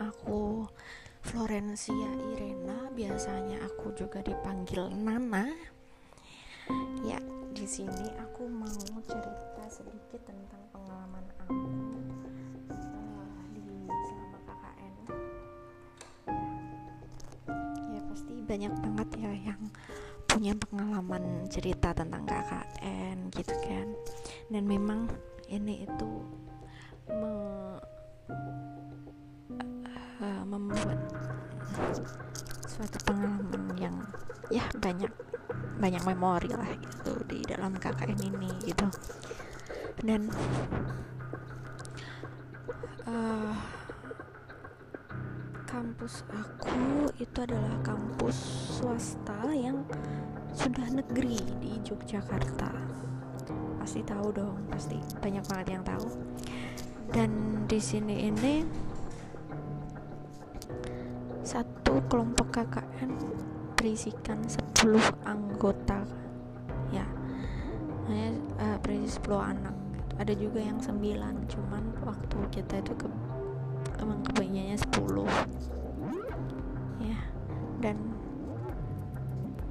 aku Florencia Irena, biasanya aku juga dipanggil Nana. Ya, di sini aku mau cerita sedikit tentang pengalaman aku uh, di selama KKN. Ya, pasti banyak banget ya yang punya pengalaman cerita tentang KKN gitu kan. Dan memang ini itu membuat suatu pengalaman yang ya banyak banyak memori lah gitu di dalam KKN ini gitu. Dan uh, kampus aku itu adalah kampus swasta yang sudah negeri di Yogyakarta. Pasti tahu dong pasti banyak banget yang tahu. Dan di sini ini kelompok KKN berisikan 10 anggota ya. Hanya uh, berisi 10 anak ada juga yang 9 cuman waktu kita itu ke emang kebagiannya 10 ya dan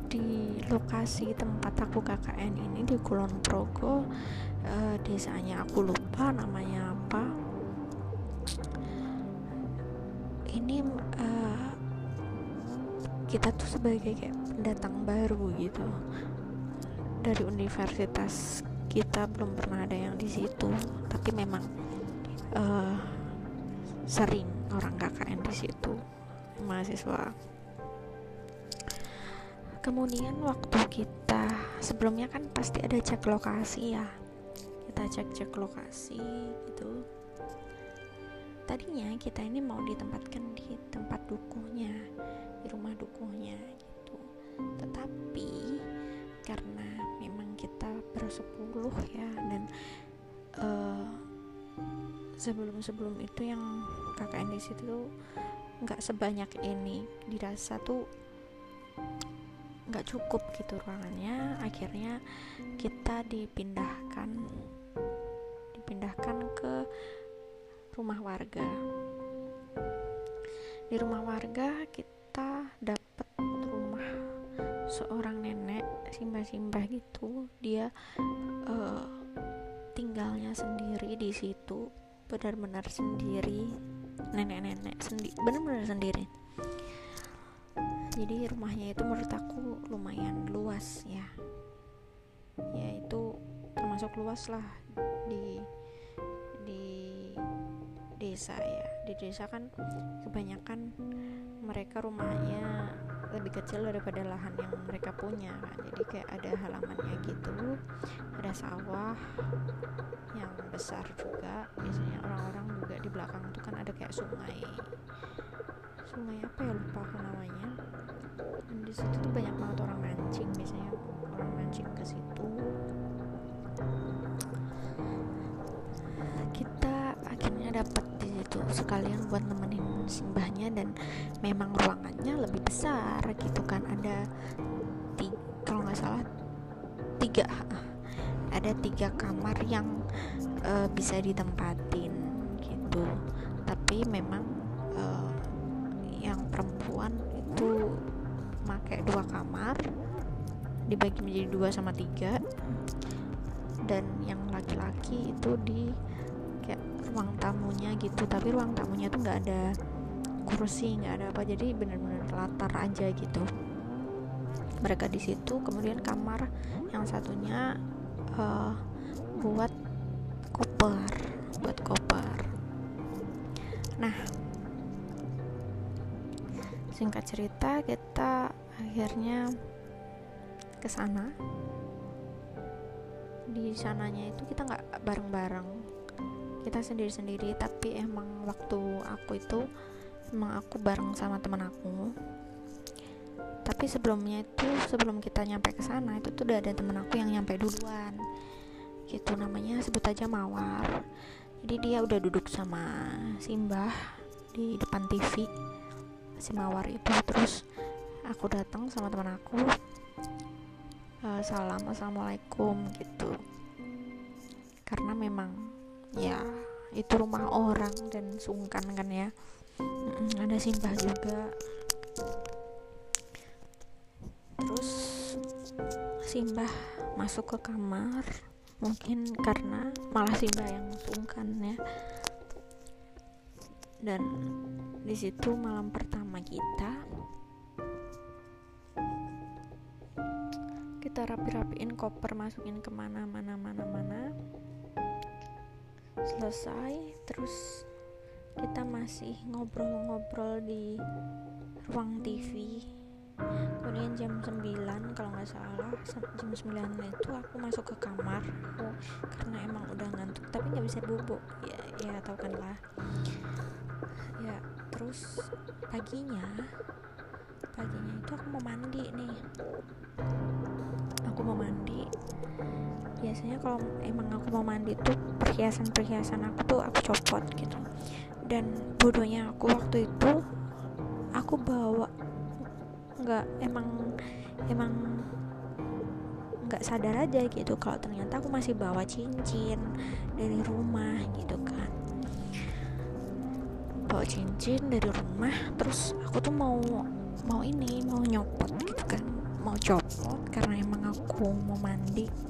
di lokasi tempat aku KKN ini di Kulon Progo uh, desanya aku lupa namanya apa sebagai kayak pendatang baru gitu. Dari universitas kita belum pernah ada yang di situ tapi memang uh, sering orang KKN di situ mahasiswa. Kemudian waktu kita sebelumnya kan pasti ada cek lokasi ya. Kita cek-cek lokasi gitu. Tadinya kita ini mau ditempatkan di tempat dukuhnya di rumah dukuhnya gitu. Tetapi karena memang kita bersepuluh ya dan uh, sebelum-sebelum itu yang KKN di situ nggak sebanyak ini dirasa tuh nggak cukup gitu ruangannya. Akhirnya kita dipindahkan dipindahkan ke rumah warga. Di rumah warga kita dapat rumah seorang nenek simbah-simbah gitu. Dia uh, tinggalnya sendiri di situ benar-benar sendiri nenek-nenek sendi benar-benar sendiri. Jadi rumahnya itu menurut aku lumayan luas ya. Yaitu termasuk luas lah di di desa ya. Di desa kan kebanyakan mereka rumahnya lebih kecil daripada lahan yang mereka punya kan jadi kayak ada halamannya gitu ada sawah yang besar juga. Biasanya orang-orang juga di belakang tuh kan ada kayak sungai sungai apa ya? Lupa aku namanya. Dan di situ tuh banyak banget orang mancing biasanya orang mancing ke situ sekalian buat nemenin simbahnya dan memang ruangannya lebih besar gitu kan. Ada kalau nggak salah tiga ada tiga kamar yang uh, bisa ditempatin gitu. Tapi memang uh, yang perempuan itu pakai dua kamar dibagi menjadi dua sama tiga. Dan yang laki-laki itu di tamunya gitu tapi ruang tamunya tuh nggak ada kursi nggak ada apa jadi bener-bener latar aja gitu. Mereka di situ kemudian kamar yang satunya uh, buat koper buat koper. Nah singkat cerita kita akhirnya ke sana. Di sananya itu kita nggak bareng-bareng kita sendiri-sendiri tapi emang waktu aku itu emang aku bareng sama teman aku. Tapi sebelumnya itu sebelum kita nyampe ke sana itu tuh udah ada teman aku yang nyampe duluan. Gitu namanya sebut aja Mawar. Jadi dia udah duduk sama Simbah di depan TV si Mawar itu. Terus aku datang sama teman aku uh, salam assalamualaikum gitu. Karena memang ya itu rumah orang dan sungkan kan ya. Ada simbah juga. Terus simbah masuk ke kamar mungkin karena malah simbah yang sungkan ya. Dan di situ malam pertama kita kita rapi-rapiin koper masukin ke mana mana mana mana selesai terus kita masih ngobrol-ngobrol di ruang TV kemudian jam 9 kalau nggak salah jam 9 itu aku masuk ke kamar. Aku karena emang udah ngantuk tapi nggak bisa bubuk. Ya ya tau kan lah. Ya terus paginya paginya itu aku mau mandi nih. Aku mau mandi biasanya kalau emang aku mau mandi tuh perhiasan-perhiasan aku tuh aku copot gitu. Dan bodohnya aku waktu itu aku bawa nggak emang emang nggak sadar aja gitu kalau ternyata aku masih bawa cincin dari rumah gitu kan. Bawa cincin dari rumah terus aku tuh mau mau ini mau nyopot gitu kan. Mau copot karena emang aku mau mandi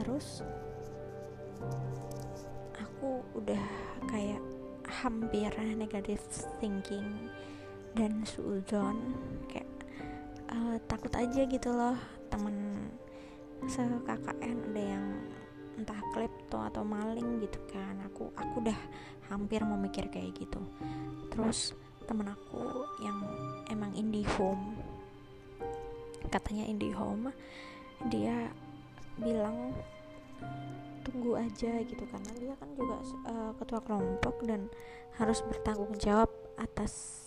terus aku udah kayak hampir negatif thinking dan suudon kayak uh, takut aja gitu loh temen se KKN ada yang entah klepto atau maling gitu kan aku aku udah hampir mau mikir kayak gitu. Terus temen aku yang emang indie home katanya indie home dia bilang tunggu aja gitu. Karena dia kan juga uh, ketua kelompok dan harus bertanggung jawab atas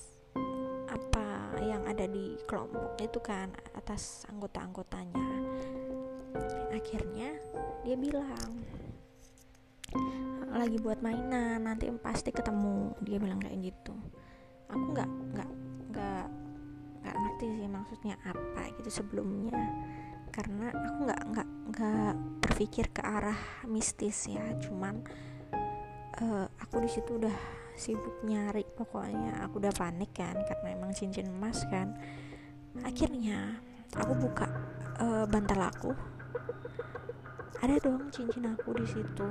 apa yang ada di kelompok itu kan atas anggota-anggotanya. Akhirnya dia bilang lagi buat mainan nanti pasti ketemu. Dia bilang kayak gitu. Aku nggak nggak nggak nggak ngerti sih maksudnya apa gitu sebelumnya. Karena aku nggak nggak nggak berpikir ke arah mistis ya cuman uh, aku di situ udah sibuk nyari pokoknya aku udah panik kan karena emang cincin emas kan. Akhirnya aku buka uh, bantal aku. Ada dong cincin aku di situ.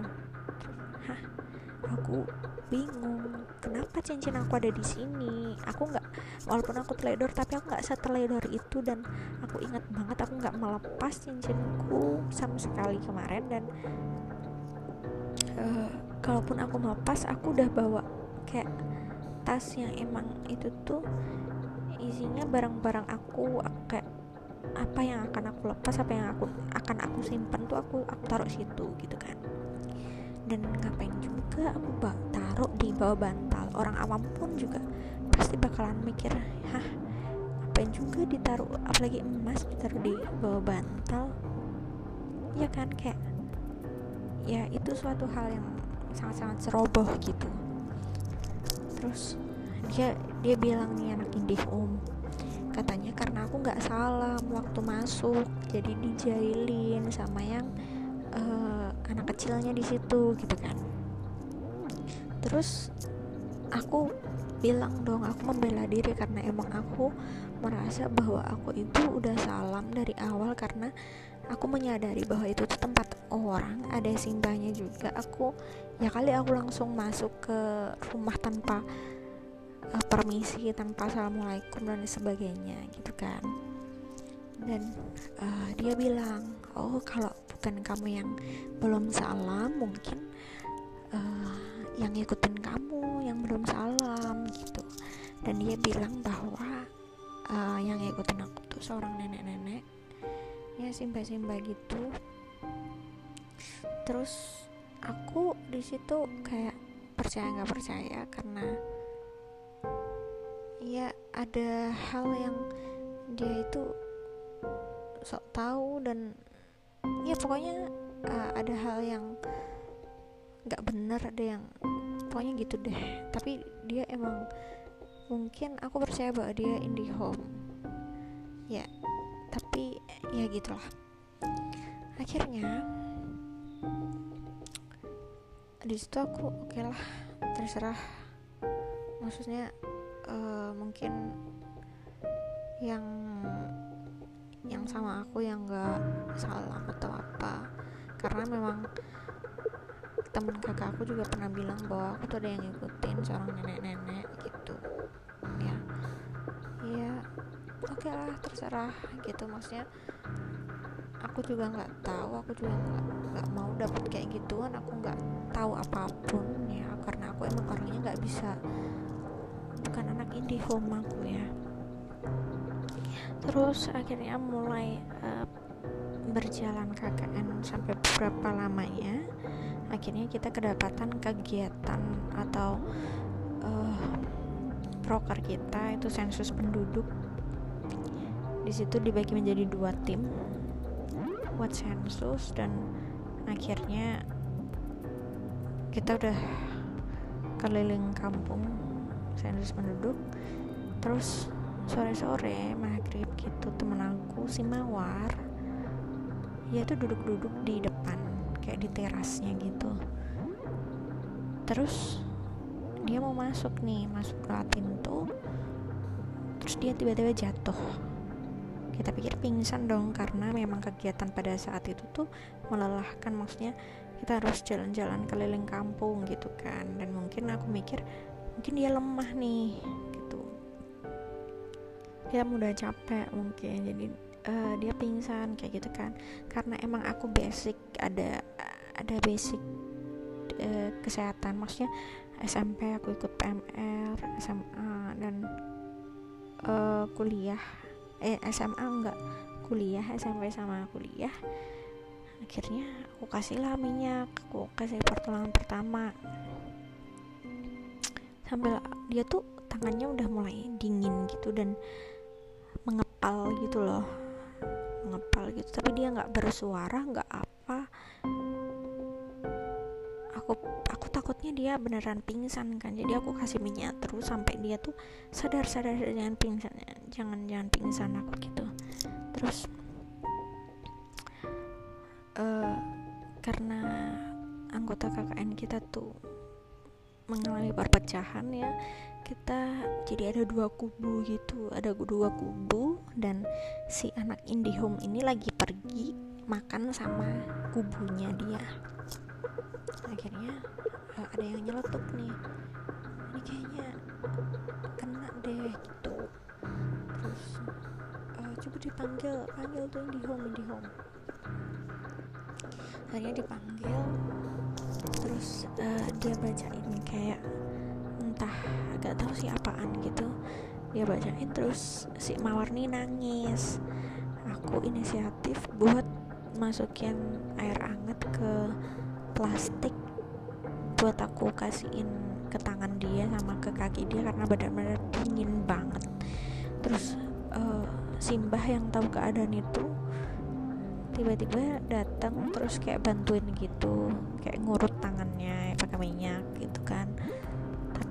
Hah aku bingung kenapa cincin aku ada di sini? Aku nggak walaupun aku teledor tapi aku nggak seteledor itu. Dan aku ingat banget aku nggak melepas cincinku sama sekali kemarin. Dan uh, kalaupun aku melepas aku udah bawa kayak tas yang emang itu tuh isinya barang-barang aku kayak apa yang akan aku lepas apa yang aku akan aku simpen tuh aku aku taruh situ gitu kan dan ngapain juga aku taruh di bawah bantal. Orang awam pun juga pasti bakalan mikir hah ngapain juga ditaruh apalagi emas ditaruh di bawah bantal? Ya kan kayak ya itu suatu hal yang sangat-sangat ceroboh gitu. Terus dia dia bilang nih anak indih om katanya karena aku nggak salam waktu masuk jadi dijailin sama yang uh, kecilnya di situ gitu kan. Terus aku bilang dong aku membela diri karena emang aku merasa bahwa aku itu udah salam dari awal karena aku menyadari bahwa itu tuh tempat orang ada simbahnya juga. Aku ya kali aku langsung masuk ke rumah tanpa uh, permisi tanpa assalamualaikum dan sebagainya gitu kan. Dan uh, dia bilang oh kalau bukan kamu yang belum salam mungkin uh, yang ikutin kamu yang belum salam gitu. Dan dia bilang bahwa uh, yang ikutin aku tuh seorang nenek-nenek. Ya simba-simba gitu. Terus aku di situ kayak percaya nggak percaya karena ya ada hal yang dia itu sok tahu dan ya pokoknya uh, ada hal yang nggak bener ada yang pokoknya gitu deh. Tapi dia emang mungkin aku percaya bahwa dia indie home. Ya tapi ya gitulah. Akhirnya di situ aku oke okay lah terserah. Maksudnya uh, mungkin yang yang sama aku yang nggak salah atau apa. Karena memang temen kakak aku juga pernah bilang bahwa aku tuh ada yang ngikutin seorang nenek-nenek gitu. Ya. Ya oke okay lah terserah gitu. Maksudnya aku juga nggak tahu aku juga nggak nggak mau dapet kayak gituan. Aku nggak tahu apa pun ya karena aku emang orangnya nggak bisa. Bukan anak indie home aku ya terus akhirnya mulai uh, berjalan KKN sampai beberapa lamanya akhirnya kita kedapatan kegiatan atau uh, proker kita itu sensus penduduk. Di situ dibagi menjadi dua tim buat sensus dan akhirnya kita udah keliling kampung sensus penduduk. Terus sore-sore maghrib gitu temen aku si mawar dia tuh duduk-duduk di depan kayak di terasnya gitu. Terus dia mau masuk nih masuk ke pintu terus dia tiba-tiba jatuh. Kita pikir pingsan dong karena memang kegiatan pada saat itu tuh melelahkan maksudnya kita harus jalan-jalan keliling kampung gitu kan. Dan mungkin aku mikir mungkin dia lemah nih dia mudah capek mungkin jadi uh, dia pingsan kayak gitu kan. Karena emang aku basic ada ada basic uh, kesehatan. Maksudnya SMP aku ikut PMR SMA dan uh, kuliah. Eh SMA enggak kuliah SMP sama kuliah. Akhirnya aku kasih lah minyak aku kasih pertolongan pertama. Sambil dia tuh tangannya udah mulai dingin gitu dan mengepal gitu loh. Mengepal gitu tapi dia nggak bersuara nggak apa. Aku aku takutnya dia beneran pingsan kan jadi aku kasih minyak terus sampai dia tuh sadar sadar jangan pingsan jangan jangan pingsan aku gitu. Terus uh, karena anggota KKN kita tuh mengalami perpecahan ya kita jadi ada dua kubu gitu. Ada dua kubu dan si anak IndiHome ini lagi pergi makan sama kubunya dia. Akhirnya uh, ada yang nyeletuk nih. Ini kayaknya kena deh gitu. Terus uh, coba dipanggil panggil tuh IndiHome IndiHome. Akhirnya dipanggil. Terus uh, dia bacain kayak entah agak tahu sih apaan gitu. Dia bacain terus si Mawarni nangis. Aku inisiatif buat masukin air hangat ke plastik buat aku kasihin ke tangan dia sama ke kaki dia karena benar-benar dingin banget. Terus uh, Simbah yang tahu keadaan itu tiba-tiba datang terus kayak bantuin gitu kayak ngurut tangannya pakai minyak gitu kan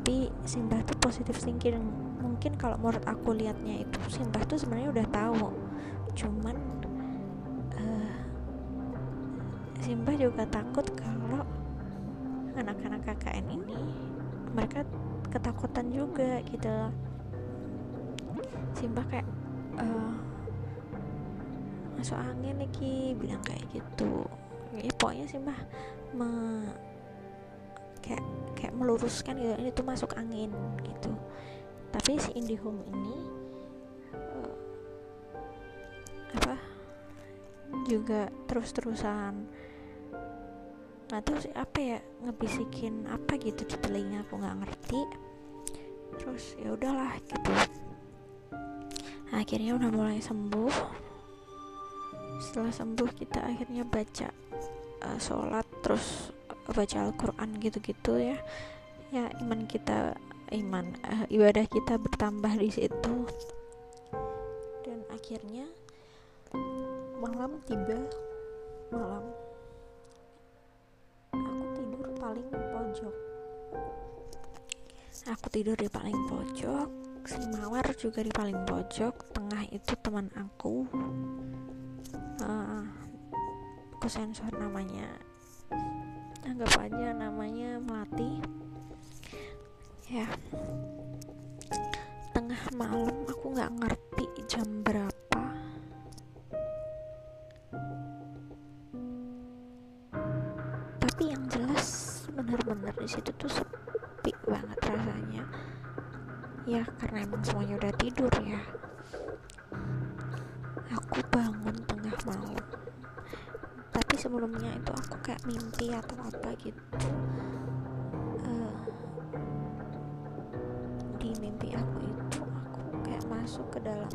tapi Simbah tuh positif thinking. Mungkin kalau menurut aku liatnya itu Simbah tuh sebenarnya udah tahu. Cuman uh, Simbah juga takut kalau anak-anak KKN ini mereka ketakutan juga gitu Simbah kayak uh, masuk angin lagi bilang kayak gitu. Ya pokoknya Simbah me kayak kayak meluruskan gitu. Ini tuh masuk angin gitu. Tapi si IndiHome ini uh, apa juga terus-terusan nggak tahu sih apa ya ngebisikin apa gitu di telinga aku nggak ngerti. Terus ya udahlah gitu. Akhirnya udah mulai sembuh. Setelah sembuh kita akhirnya baca uh, sholat terus baca Al-Quran gitu-gitu ya. Ya iman kita iman uh, ibadah kita bertambah di situ. Dan akhirnya malam tiba malam. Aku tidur paling pojok. Aku tidur di paling pojok si mawar juga di paling pojok tengah itu teman aku. Uh, aku sensor namanya anggap aja namanya melati. Ya. Tengah malam aku nggak ngerti jam berapa. Tapi yang jelas bener-bener di situ tuh sepi banget rasanya. Ya karena emang semuanya udah tidur ya mimpi atau apa gitu uh, di mimpi aku itu aku kayak masuk ke dalam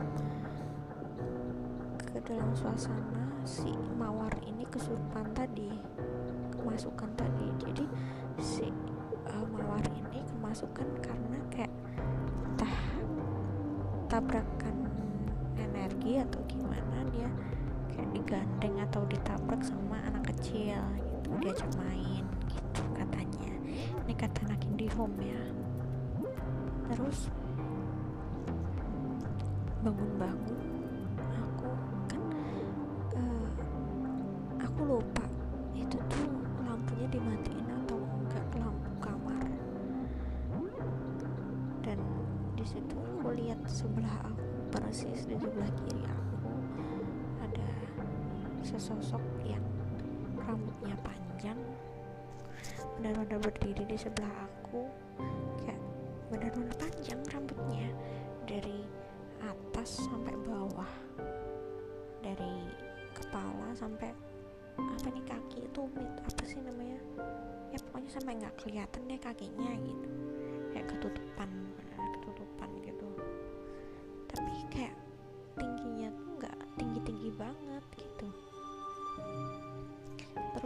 ke dalam suasana si mawar ini kesurupan tadi kemasukan tadi. Jadi si uh, mawar ini kemasukan karena kayak tabrakan energi atau gimana dia kayak digandeng atau ditabrak sama anak kecil diajak main gitu katanya. Ini kata anak home ya. Terus bangun-bangun aku kan uh, aku lupa itu tuh lampunya dimatiin atau enggak lampu kamar. Dan di situ aku lihat sebelah aku persis di sebelah kiri aku ada sesosok yang rambutnya panjang. Benar-benar berdiri di sebelah aku. Kayak benar-benar panjang rambutnya. Dari atas sampai bawah. Dari kepala sampai apa nih kaki itu apa sih namanya? Ya pokoknya sampai nggak kelihatan deh kakinya gitu. Kayak ketutupan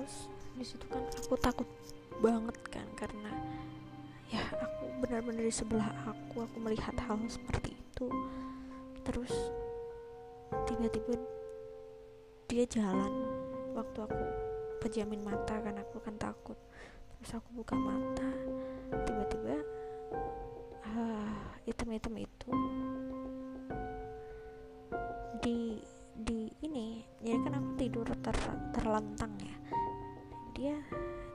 terus di situ kan aku takut banget kan karena ya aku benar-benar di sebelah aku aku melihat hal seperti itu. Terus tiba-tiba dia jalan waktu aku pejamin mata kan aku kan takut. Terus aku buka mata tiba-tiba uh, item-item itu di di ini jadi kan aku tidur ter, terlentang ya dia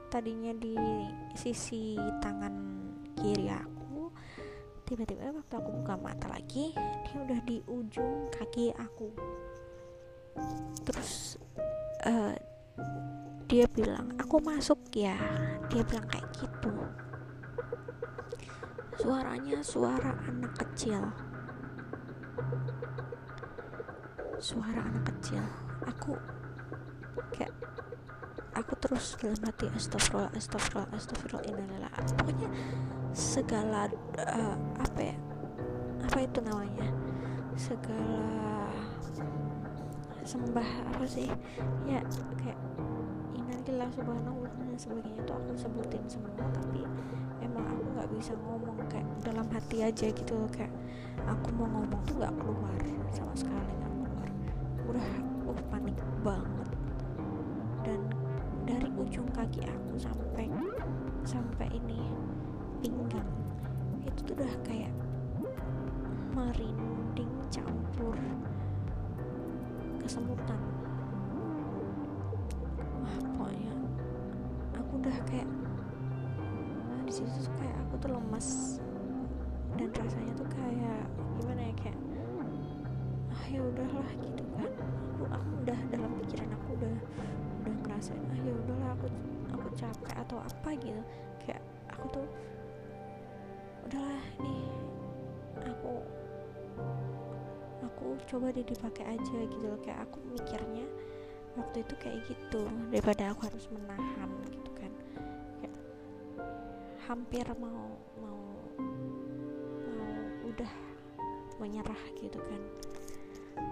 tadinya di sisi tangan kiri aku tiba-tiba waktu aku buka mata lagi dia udah di ujung kaki aku. Terus uh, dia bilang aku masuk ya. Dia bilang kayak gitu. Suaranya suara anak kecil. Suara anak kecil. Aku kayak aku terus dalam hati astagfirullah astagfirullah astagfirullah innalillah pokoknya segala uh, apa ya apa itu namanya segala sembah apa sih ya kayak innalillah subhanahu dan sebagainya itu aku sebutin semua tapi emang aku nggak bisa ngomong kayak dalam hati aja gitu kayak aku mau ngomong tuh nggak keluar sama sekali nggak keluar. Udah uh panik banget. Dan dari ujung kaki aku sampai sampai ini pinggang. Itu tuh udah kayak merinding campur kesemutan. Wah pokoknya aku udah kayak nah, di situ tuh kayak aku tuh lemas dan rasanya tuh kayak gimana ya kayak ah ya udahlah gitu kan. Aku aku udah dalam pikiran aku udah udah ngerasain ah ya udahlah aku aku capek atau apa gitu. Kayak aku tuh udahlah nih aku aku coba deh dipakai aja gitu kayak aku mikirnya waktu itu kayak gitu daripada aku harus menahan gitu kan. Kayak hampir mau mau mau udah menyerah gitu kan.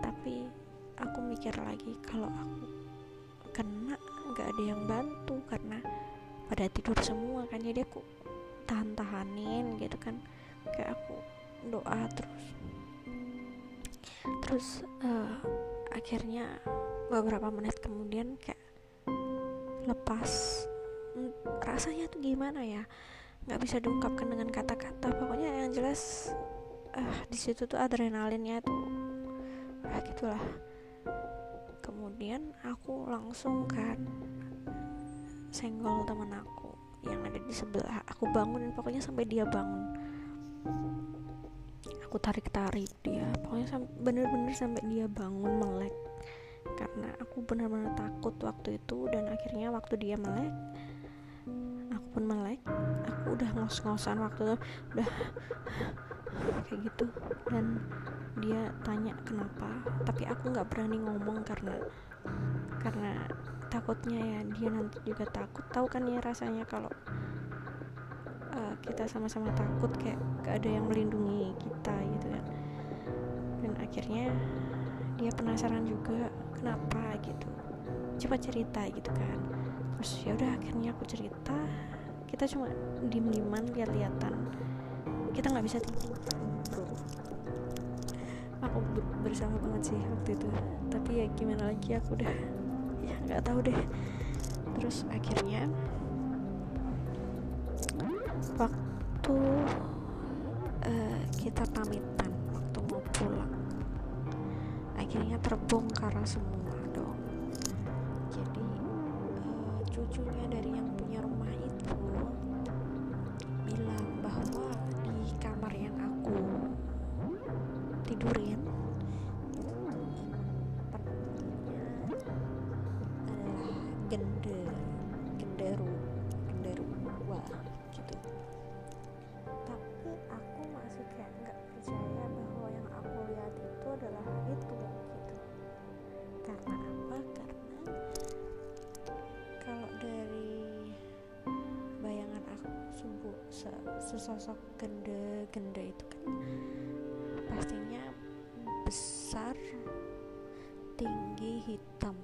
Tapi aku mikir lagi kalau aku kena nggak ada yang bantu karena pada tidur semua kan. Jadi aku tahan-tahanin gitu kan. Kayak aku doa terus. Terus uh, akhirnya beberapa menit kemudian kayak lepas. Rasanya tuh gimana ya? Nggak bisa diungkapkan dengan kata-kata. Pokoknya yang jelas uh, di situ tuh adrenalinnya tuh ah gitulah kemudian aku langsung kan senggol teman aku yang ada di sebelah. Aku bangun dan pokoknya sampai dia bangun. Aku tarik tarik dia. Pokoknya bener-bener sampai dia bangun melek. Karena aku benar-benar takut waktu itu dan akhirnya waktu dia melek aku pun melek. Aku udah ngos-ngosan waktu itu. Udah kayak gitu. Dan dia tanya kenapa tapi aku nggak berani ngomong karena karena takutnya ya dia nanti juga takut. Tahu kan ya rasanya kalau uh, kita sama-sama takut kayak gak ada yang melindungi kita gitu kan. Dan akhirnya dia penasaran juga kenapa gitu. Coba cerita gitu kan. Terus ya udah akhirnya aku cerita. Kita cuma diem dieman lihat-lihatan. Kita nggak bisa tidur aku bersama banget sih waktu itu. Tapi ya gimana lagi aku udah ya nggak tahu deh. Terus akhirnya waktu uh, kita pamitan waktu mau pulang akhirnya terbongkar semua dong. Jadi uh, cucunya dari yang punya rumah itu bilang bahwa di kamar yang aku tidurin sesosok gende itu kan pastinya besar tinggi hitam.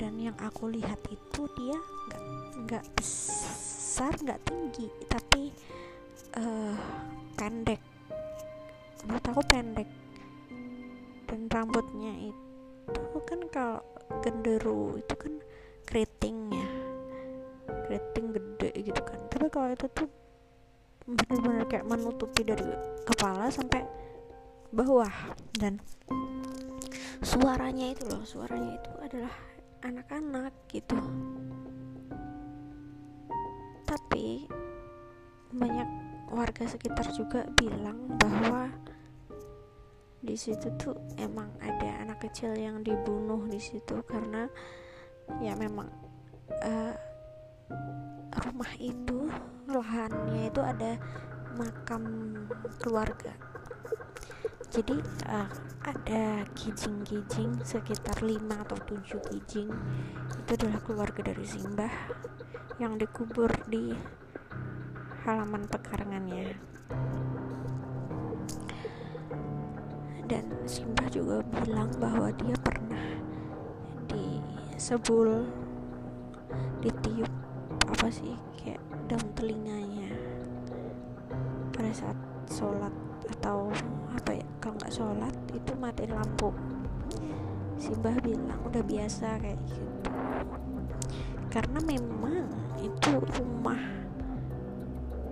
Dan yang aku lihat itu dia nggak nggak besar nggak tinggi tapi uh, pendek. Menurut aku pendek menutupi dari kepala sampai bawah. Dan suaranya itu loh suaranya itu adalah anak-anak gitu. Tapi banyak warga sekitar juga bilang bahwa di situ tuh emang ada anak kecil yang dibunuh di situ karena ya memang uh, rumah itu lahannya itu ada makam keluarga. Jadi uh, ada kijing-kijing sekitar 5 atau 7 kijing. Itu adalah keluarga dari Simbah yang dikubur di halaman pekarangannya dan Simbah juga bilang bahwa dia pernah disebul ditiup apa sih kayak daun telinganya pada saat sholat atau apa ya kalau nggak sholat itu matiin lampu. Simbah bilang udah biasa kayak gitu. Karena memang itu rumah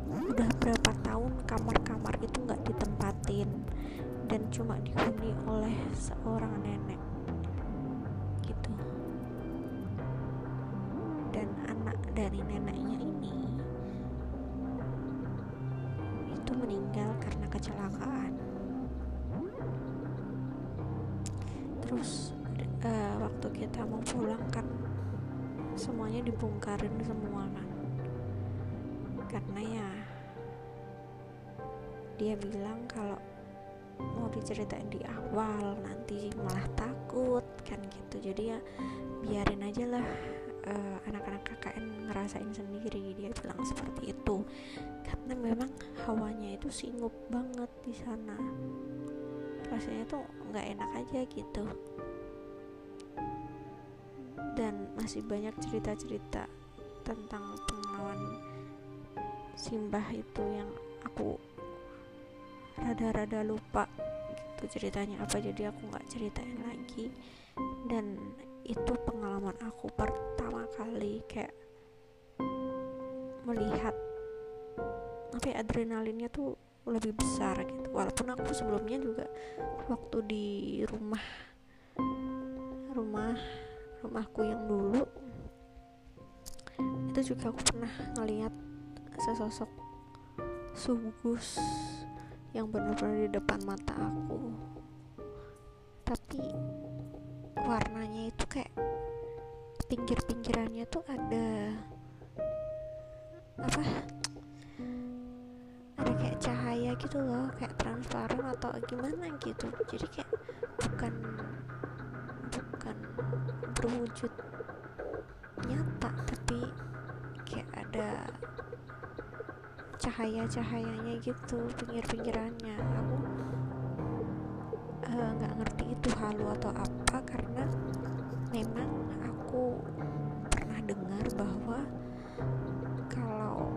udah berapa tahun kamar-kamar itu nggak ditempatin dan cuma dihuni oleh seorang nenek gitu. Dan anak dari neneknya ini meninggal karena kecelakaan. Terus uh, waktu kita mau pulang kan semuanya dibongkarin semua kan karena ya dia bilang kalau mau diceritain di awal nanti malah takut kan gitu. Jadi ya biarin aja lah uh, anak-anak KKN ngerasain sendiri dia bilang seperti itu. Karena memang hawanya itu singup banget di sana. Rasanya tuh nggak enak aja gitu. Dan masih banyak cerita-cerita tentang pengalaman Simbah itu yang aku rada-rada lupa gitu ceritanya. Apa jadi aku nggak ceritain lagi. Dan itu pengalaman aku pertama kali kayak melihat apa ya, adrenalinnya tuh lebih besar gitu. Walaupun aku sebelumnya juga waktu di rumah rumah rumahku yang dulu itu juga aku pernah ngeliat sesosok sugus yang benar-benar di depan mata aku. Tapi warnanya itu kayak pinggir-pinggirannya tuh ada apa? Ada kayak cahaya gitu loh kayak transparan atau gimana gitu. Jadi kayak bukan bukan berwujud nyata tapi kayak ada cahaya-cahayanya gitu pinggir-pinggirannya. Aku eh, nggak uh, ngerti itu halu atau apa memang aku pernah dengar bahwa kalau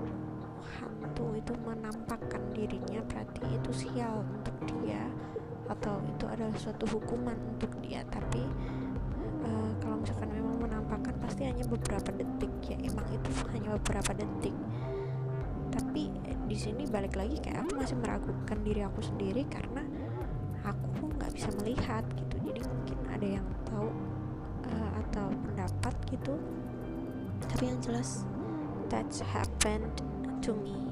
hantu itu menampakkan dirinya berarti itu sial untuk dia atau itu adalah suatu hukuman untuk dia. Tapi uh, kalau misalkan memang menampakkan pasti hanya beberapa detik ya. Emang itu hanya beberapa detik. Tapi eh, di sini balik lagi kayak aku masih meragukan diri aku sendiri karena aku nggak bisa melihat gitu. Jadi mungkin ada yang tahu atau pendapat gitu. Tapi yang jelas that's happened to me.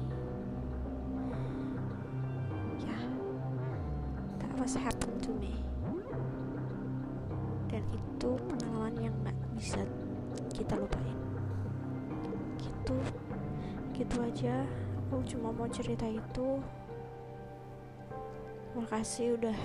Ya yeah, that was happened to me. Dan itu pengalaman yang nggak bisa kita lupain. Gitu gitu aja. Aku cuma mau cerita itu. Makasih udah